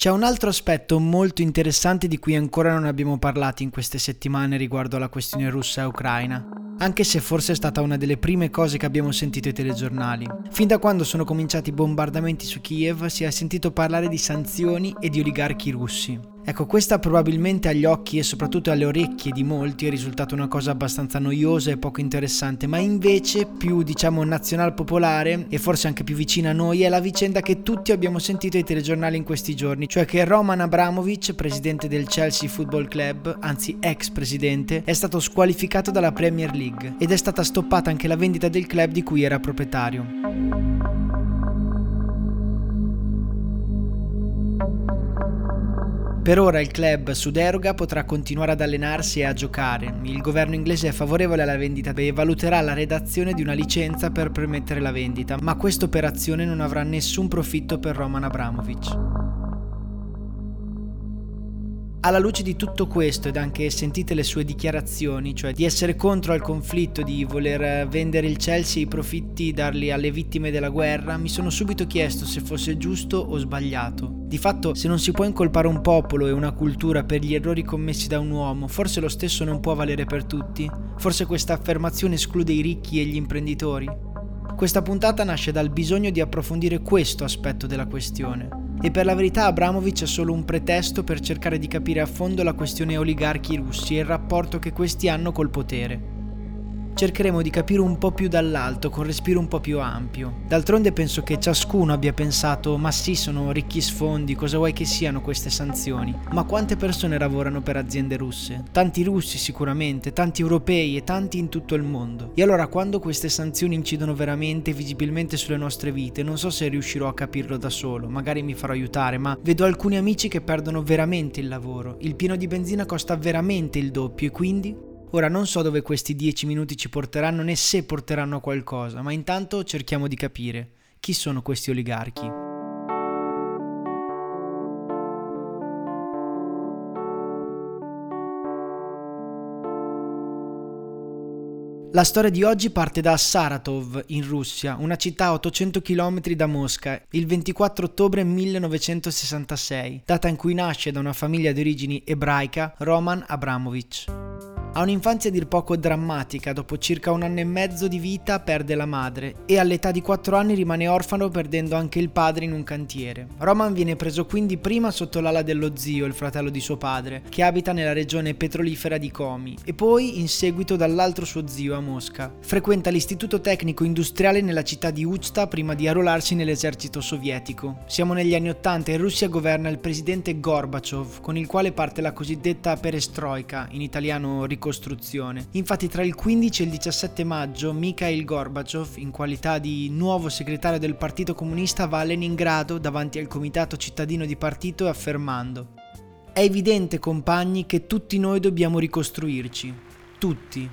C'è un altro aspetto molto interessante di cui ancora non abbiamo parlato in queste settimane riguardo alla questione russa e ucraina, anche se forse è stata una delle prime cose che abbiamo sentito ai telegiornali. Fin da quando sono cominciati i bombardamenti su Kiev si è sentito parlare di sanzioni e di oligarchi russi. Ecco, questa probabilmente agli occhi e soprattutto alle orecchie di molti è risultata una cosa abbastanza noiosa e poco interessante, ma invece più diciamo nazional popolare e forse anche più vicina a noi è la vicenda che tutti abbiamo sentito ai telegiornali in questi giorni, cioè che Roman Abramovich, presidente del Chelsea Football Club, anzi ex presidente, è stato squalificato dalla Premier League ed è stata stoppata anche la vendita del club di cui era proprietario. Per ora il club su deroga potrà continuare ad allenarsi e a giocare. Il governo inglese è favorevole alla vendita e valuterà la redazione di una licenza per permettere la vendita, ma questa operazione non avrà nessun profitto per Roman Abramovich. Alla luce di tutto questo ed anche sentite le sue dichiarazioni, cioè di essere contro al conflitto, di voler vendere il Chelsea e i profitti darli alle vittime della guerra, mi sono subito chiesto se fosse giusto o sbagliato. Di fatto, se non si può incolpare un popolo e una cultura per gli errori commessi da un uomo, forse lo stesso non può valere per tutti? Forse questa affermazione esclude i ricchi e gli imprenditori? Questa puntata nasce dal bisogno di approfondire questo aspetto della questione e per la verità Abramovic è solo un pretesto per cercare di capire a fondo la questione oligarchi russi e il rapporto che questi hanno col potere cercheremo di capire un po' più dall'alto, con respiro un po' più ampio. D'altronde penso che ciascuno abbia pensato, ma sì, sono ricchi sfondi, cosa vuoi che siano queste sanzioni? Ma quante persone lavorano per aziende russe? Tanti russi sicuramente, tanti europei e tanti in tutto il mondo. E allora quando queste sanzioni incidono veramente visibilmente sulle nostre vite, non so se riuscirò a capirlo da solo, magari mi farò aiutare, ma vedo alcuni amici che perdono veramente il lavoro. Il pieno di benzina costa veramente il doppio e quindi Ora non so dove questi dieci minuti ci porteranno né se porteranno a qualcosa, ma intanto cerchiamo di capire chi sono questi oligarchi. La storia di oggi parte da Saratov, in Russia, una città a 800 km da Mosca, il 24 ottobre 1966, data in cui nasce da una famiglia di origini ebraica Roman Abramovich. Ha un'infanzia dir poco drammatica, dopo circa un anno e mezzo di vita perde la madre e all'età di 4 anni rimane orfano perdendo anche il padre in un cantiere. Roman viene preso quindi prima sotto l'ala dello zio, il fratello di suo padre, che abita nella regione petrolifera di Komi, e poi in seguito dall'altro suo zio a Mosca. Frequenta l'istituto tecnico industriale nella città di Uchta prima di arruolarsi nell'esercito sovietico. Siamo negli anni 80 e in Russia governa il presidente Gorbaciov, con il quale parte la cosiddetta perestroika, in italiano ricordato ricostruzione. Infatti tra il 15 e il 17 maggio Mikhail Gorbachev, in qualità di nuovo segretario del Partito Comunista, va a Leningrado davanti al comitato cittadino di partito affermando È evidente, compagni, che tutti noi dobbiamo ricostruirci. Tutti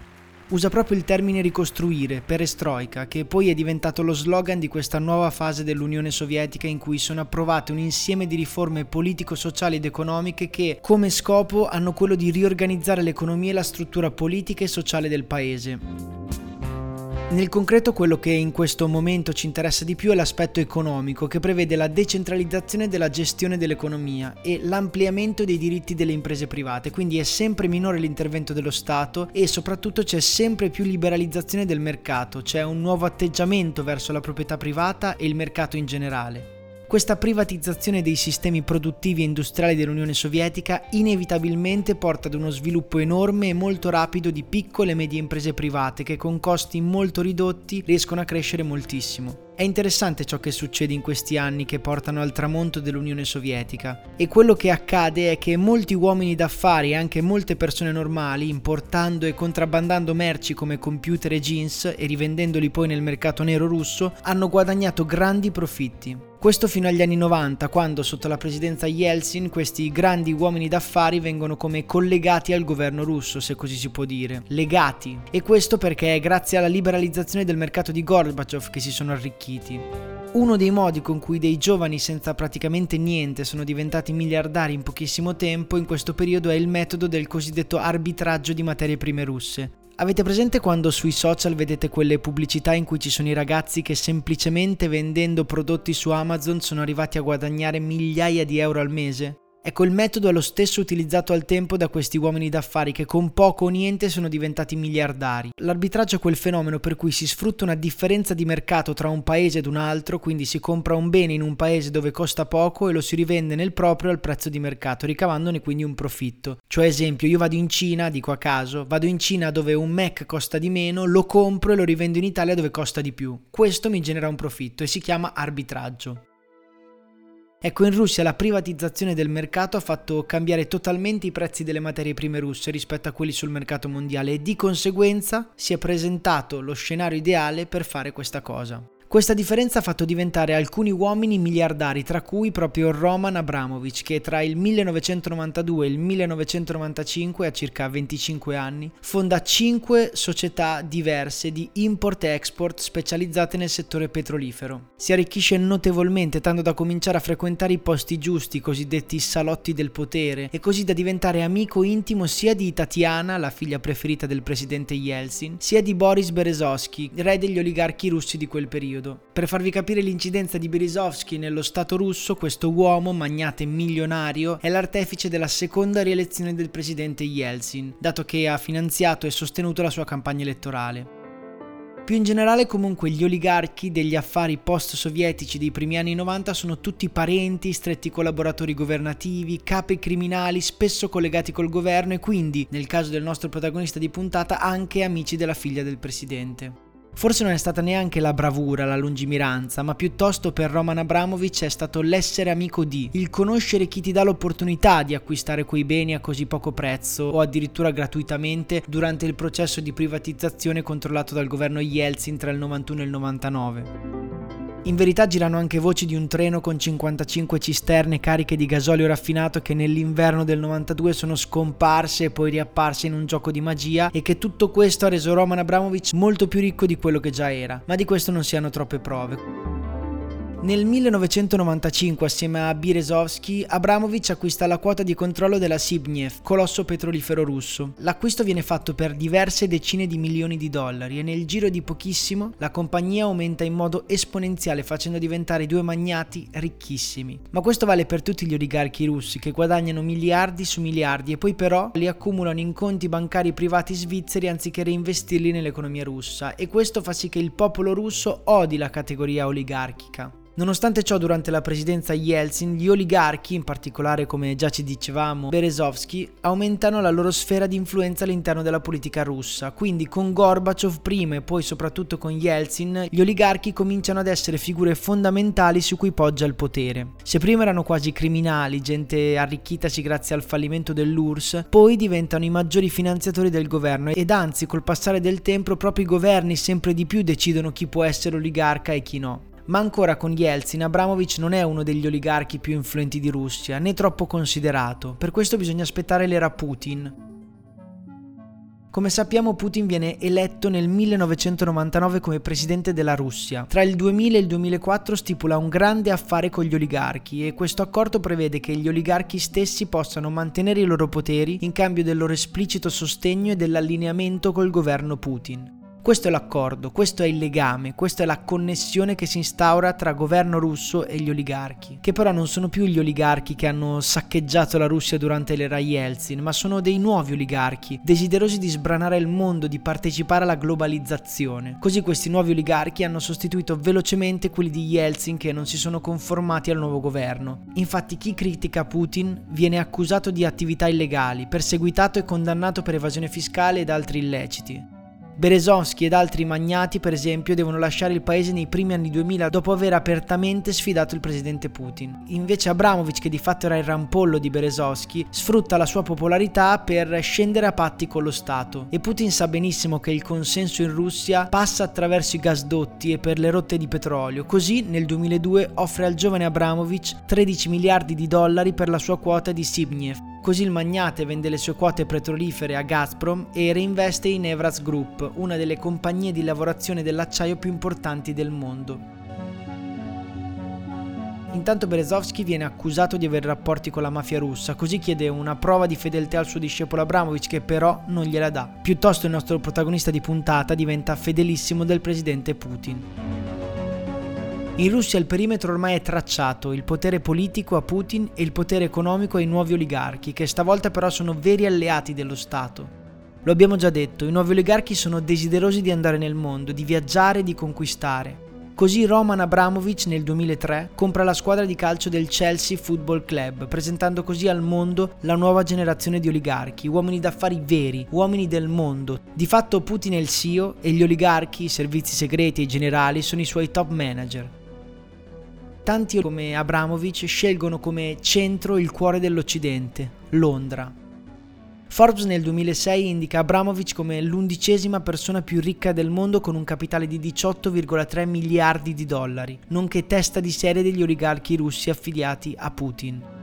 usa proprio il termine ricostruire, perestroika, che poi è diventato lo slogan di questa nuova fase dell'Unione Sovietica in cui sono approvate un insieme di riforme politico-sociali ed economiche che, come scopo, hanno quello di riorganizzare l'economia e la struttura politica e sociale del paese. Nel concreto quello che in questo momento ci interessa di più è l'aspetto economico che prevede la decentralizzazione della gestione dell'economia e l'ampliamento dei diritti delle imprese private, quindi è sempre minore l'intervento dello Stato e soprattutto c'è sempre più liberalizzazione del mercato, c'è un nuovo atteggiamento verso la proprietà privata e il mercato in generale. Questa privatizzazione dei sistemi produttivi e industriali dell'Unione Sovietica inevitabilmente porta ad uno sviluppo enorme e molto rapido di piccole e medie imprese private che con costi molto ridotti riescono a crescere moltissimo. È interessante ciò che succede in questi anni che portano al tramonto dell'Unione Sovietica e quello che accade è che molti uomini d'affari e anche molte persone normali, importando e contrabbandando merci come computer e jeans e rivendendoli poi nel mercato nero russo, hanno guadagnato grandi profitti. Questo fino agli anni 90, quando sotto la presidenza Yeltsin questi grandi uomini d'affari vengono come collegati al governo russo, se così si può dire, legati. E questo perché è grazie alla liberalizzazione del mercato di Gorbachev che si sono arricchiti. Uno dei modi con cui dei giovani senza praticamente niente sono diventati miliardari in pochissimo tempo in questo periodo è il metodo del cosiddetto arbitraggio di materie prime russe. Avete presente quando sui social vedete quelle pubblicità in cui ci sono i ragazzi che semplicemente vendendo prodotti su Amazon sono arrivati a guadagnare migliaia di euro al mese? Ecco, il metodo è lo stesso utilizzato al tempo da questi uomini d'affari che con poco o niente sono diventati miliardari. L'arbitraggio è quel fenomeno per cui si sfrutta una differenza di mercato tra un paese ed un altro, quindi si compra un bene in un paese dove costa poco e lo si rivende nel proprio al prezzo di mercato, ricavandone quindi un profitto. Cioè, esempio, io vado in Cina, dico a caso, vado in Cina dove un Mac costa di meno, lo compro e lo rivendo in Italia dove costa di più. Questo mi genera un profitto e si chiama arbitraggio. Ecco, in Russia la privatizzazione del mercato ha fatto cambiare totalmente i prezzi delle materie prime russe rispetto a quelli sul mercato mondiale e di conseguenza si è presentato lo scenario ideale per fare questa cosa. Questa differenza ha fatto diventare alcuni uomini miliardari, tra cui proprio Roman Abramovich, che tra il 1992 e il 1995, a circa 25 anni, fonda 5 società diverse di import-export specializzate nel settore petrolifero. Si arricchisce notevolmente, tanto da cominciare a frequentare i posti giusti, i cosiddetti salotti del potere, e così da diventare amico intimo sia di Tatiana, la figlia preferita del presidente Yeltsin, sia di Boris Berezovsky, re degli oligarchi russi di quel periodo periodo. Per farvi capire l'incidenza di Berezovsky nello Stato russo, questo uomo, magnate milionario, è l'artefice della seconda rielezione del presidente Yeltsin, dato che ha finanziato e sostenuto la sua campagna elettorale. Più in generale comunque gli oligarchi degli affari post-sovietici dei primi anni 90 sono tutti parenti, stretti collaboratori governativi, capi criminali spesso collegati col governo e quindi, nel caso del nostro protagonista di puntata, anche amici della figlia del presidente. Forse non è stata neanche la bravura, la lungimiranza, ma piuttosto per Roman Abramovich è stato l'essere amico di, il conoscere chi ti dà l'opportunità di acquistare quei beni a così poco prezzo o addirittura gratuitamente durante il processo di privatizzazione controllato dal governo Yeltsin tra il 91 e il 99. In verità girano anche voci di un treno con 55 cisterne cariche di gasolio raffinato che nell'inverno del 92 sono scomparse e poi riapparse in un gioco di magia e che tutto questo ha reso Roman Abramovich molto più ricco di quello che già era, ma di questo non si hanno troppe prove. Nel 1995, assieme a Berezovsky, Abramovich acquista la quota di controllo della Sibnev, colosso petrolifero russo. L'acquisto viene fatto per diverse decine di milioni di dollari e nel giro di pochissimo la compagnia aumenta in modo esponenziale facendo diventare i due magnati ricchissimi. Ma questo vale per tutti gli oligarchi russi che guadagnano miliardi su miliardi e poi però li accumulano in conti bancari privati svizzeri anziché reinvestirli nell'economia russa e questo fa sì che il popolo russo odi la categoria oligarchica. Nonostante ciò, durante la presidenza Yeltsin, gli oligarchi, in particolare come già ci dicevamo Berezovsky, aumentano la loro sfera di influenza all'interno della politica russa. Quindi con Gorbaciov prima e poi soprattutto con Yeltsin, gli oligarchi cominciano ad essere figure fondamentali su cui poggia il potere. Se prima erano quasi criminali, gente arricchitasi grazie al fallimento dell'URSS, poi diventano i maggiori finanziatori del governo ed anzi col passare del tempo proprio i governi sempre di più decidono chi può essere oligarca e chi no. Ma ancora con Yeltsin, Abramovich non è uno degli oligarchi più influenti di Russia, né troppo considerato, per questo bisogna aspettare l'era Putin. Come sappiamo Putin viene eletto nel 1999 come presidente della Russia. Tra il 2000 e il 2004 stipula un grande affare con gli oligarchi e questo accordo prevede che gli oligarchi stessi possano mantenere i loro poteri in cambio del loro esplicito sostegno e dell'allineamento col governo Putin. Questo è l'accordo, questo è il legame, questa è la connessione che si instaura tra governo russo e gli oligarchi, che però non sono più gli oligarchi che hanno saccheggiato la Russia durante l'era Yeltsin, ma sono dei nuovi oligarchi, desiderosi di sbranare il mondo, di partecipare alla globalizzazione. Così questi nuovi oligarchi hanno sostituito velocemente quelli di Yeltsin che non si sono conformati al nuovo governo. Infatti chi critica Putin viene accusato di attività illegali, perseguitato e condannato per evasione fiscale ed altri illeciti. Berezovsky ed altri magnati, per esempio, devono lasciare il paese nei primi anni 2000 dopo aver apertamente sfidato il presidente Putin. Invece Abramovich, che di fatto era il rampollo di Berezovsky, sfrutta la sua popolarità per scendere a patti con lo Stato. E Putin sa benissimo che il consenso in Russia passa attraverso i gasdotti e per le rotte di petrolio. Così nel 2002 offre al giovane Abramovich 13 miliardi di dollari per la sua quota di Sibniev Così il magnate vende le sue quote petrolifere a Gazprom e reinveste in Evraz Group, una delle compagnie di lavorazione dell'acciaio più importanti del mondo. Intanto Berezovsky viene accusato di avere rapporti con la mafia russa, così chiede una prova di fedeltà al suo discepolo Abramovich che però non gliela dà. Piuttosto il nostro protagonista di puntata diventa fedelissimo del presidente Putin. In Russia il perimetro ormai è tracciato, il potere politico a Putin e il potere economico ai nuovi oligarchi, che stavolta però sono veri alleati dello Stato. Lo abbiamo già detto, i nuovi oligarchi sono desiderosi di andare nel mondo, di viaggiare e di conquistare. Così Roman Abramovich nel 2003 compra la squadra di calcio del Chelsea Football Club, presentando così al mondo la nuova generazione di oligarchi, uomini d'affari veri, uomini del mondo. Di fatto Putin è il CEO e gli oligarchi, i servizi segreti e i generali sono i suoi top manager tanti come Abramovich scelgono come centro il cuore dell'Occidente, Londra. Forbes nel 2006 indica Abramovich come l'undicesima persona più ricca del mondo con un capitale di 18,3 miliardi di dollari, nonché testa di serie degli oligarchi russi affiliati a Putin.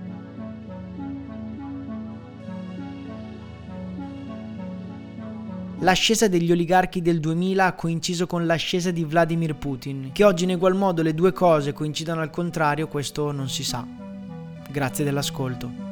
L'ascesa degli oligarchi del 2000 ha coinciso con l'ascesa di Vladimir Putin. Che oggi in egual modo le due cose coincidano al contrario, questo non si sa. Grazie dell'ascolto.